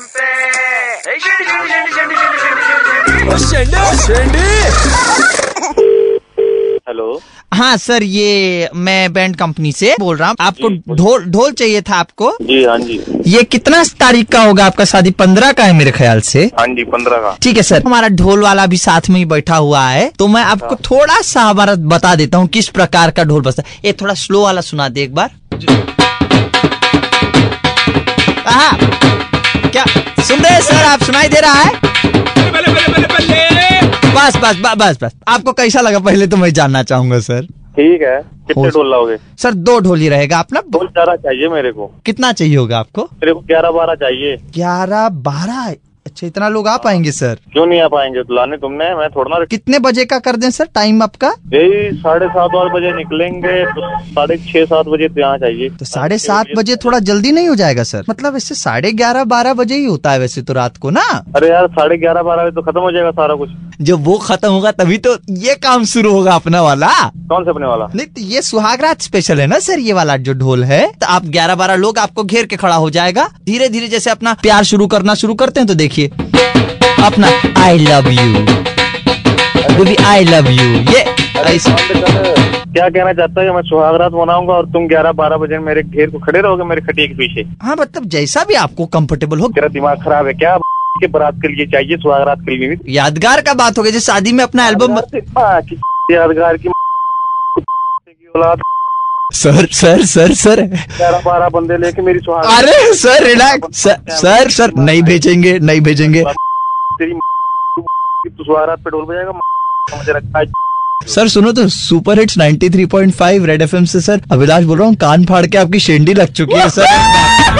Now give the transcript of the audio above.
FM पे शेंडी शेंडी शेंडी शेंडी शेंडी शेंडी हेलो। हाँ सर ये मैं बैंड कंपनी से बोल रहा हूँ। आपको ढोल ढोल चाहिए था आपको? जी हाँ जी। ये कितना तारीख का होगा आपका शादी? पंद्रह का है मेरे ख्याल से। हाँ जी पंद्रह का। ठीक है सर। हमारा ढोल वाला भी साथ में ही बैठा हुआ है। तो मैं आपको थोड़ा सा हमारा बता देता हूँ किस प्रकार का ढोल बजता है। ये थोड़ा स्लो वाला सुना दे एक बार। आप सुनाई दे रहा है? बस बस बस बस बस। आपको कैसा लगा पहले तो मैं जानना चाहूँगा सर। ठीक है। कितने ढोल लाओगे? सर दो ढोली रहेगा अपना। ढोल चारा चाहिए मेरे को। कितना चाहिए होगा आपको? मेरे को ग्यारह बारह चाहिए। ग्यारह बारह? अच्छा इतना लोग आ पाएँगे सर? क्यों नहीं आ पाएँगे? तो लाने तुमने मैं थोड़ा ना कितने बजे का कर दें सर टाइम आपका? यही साढ़े सात आठ बजे निकलेंगे तो साढ़े छह सात बजे तो यहाँ चाहिए। तो साढ़े सात बजे थोड़ा जल्दी नहीं हो जाएगा सर? मतलब वैसे साढ़े ग्यारह बारह बजे ही होता है वैसे तो रात को ना? अरे यार साढ़े ग्यारह बारह बजे तो खत्म हो जाएगा सारा कुछ। जब वो खत्म होगा तभी तो ये काम शुरू होगा अपना वाला। कौन सा अपने वाला? नहीं तो ये सुहागरात स्पेशल है ना सर ये वाला जो ढोल है। तो आप ग्यारह बारह लोग आपको घेर के खड़ा हो जाएगा। धीरे धीरे जैसे अपना प्यार शुरू करना शुरू करते हैं तो देखिए। अपना I love you baby I love you ये क्या कहना चाहता है मैं सुहागरात मनाऊँगा और तुम ग्यारह बारह बजे मेरे घेर को खड़े रहोगे मेरे खटिए के पीछे। हाँ मतलब जैसा भी आपको कंफर्टेबल हो। तेरा दिमाग खराब है क्या? के बारात के लिए चाहिए सुहागरात के लिए भी। यादगार का बात हो गई जैसे शादी में अपना एल्बम हाँ, यादगार की औलाद। Sir sir sir sir. ग्यारह बारह बंदे लेके मेरी सुहाग अरे sir relax sir sir sir नहीं भेजेंगे नहीं भेजेंगे। तेरी सुहागरात पे ढोल बजाएगा मुझे लगता है। सर सुनो तो सुपर हिट्स 93.5 रेड एफएम से सर। अभिलाष बोल रहा हूँ कान फाड़ के आपकी शेंडी लग चुकी है सर।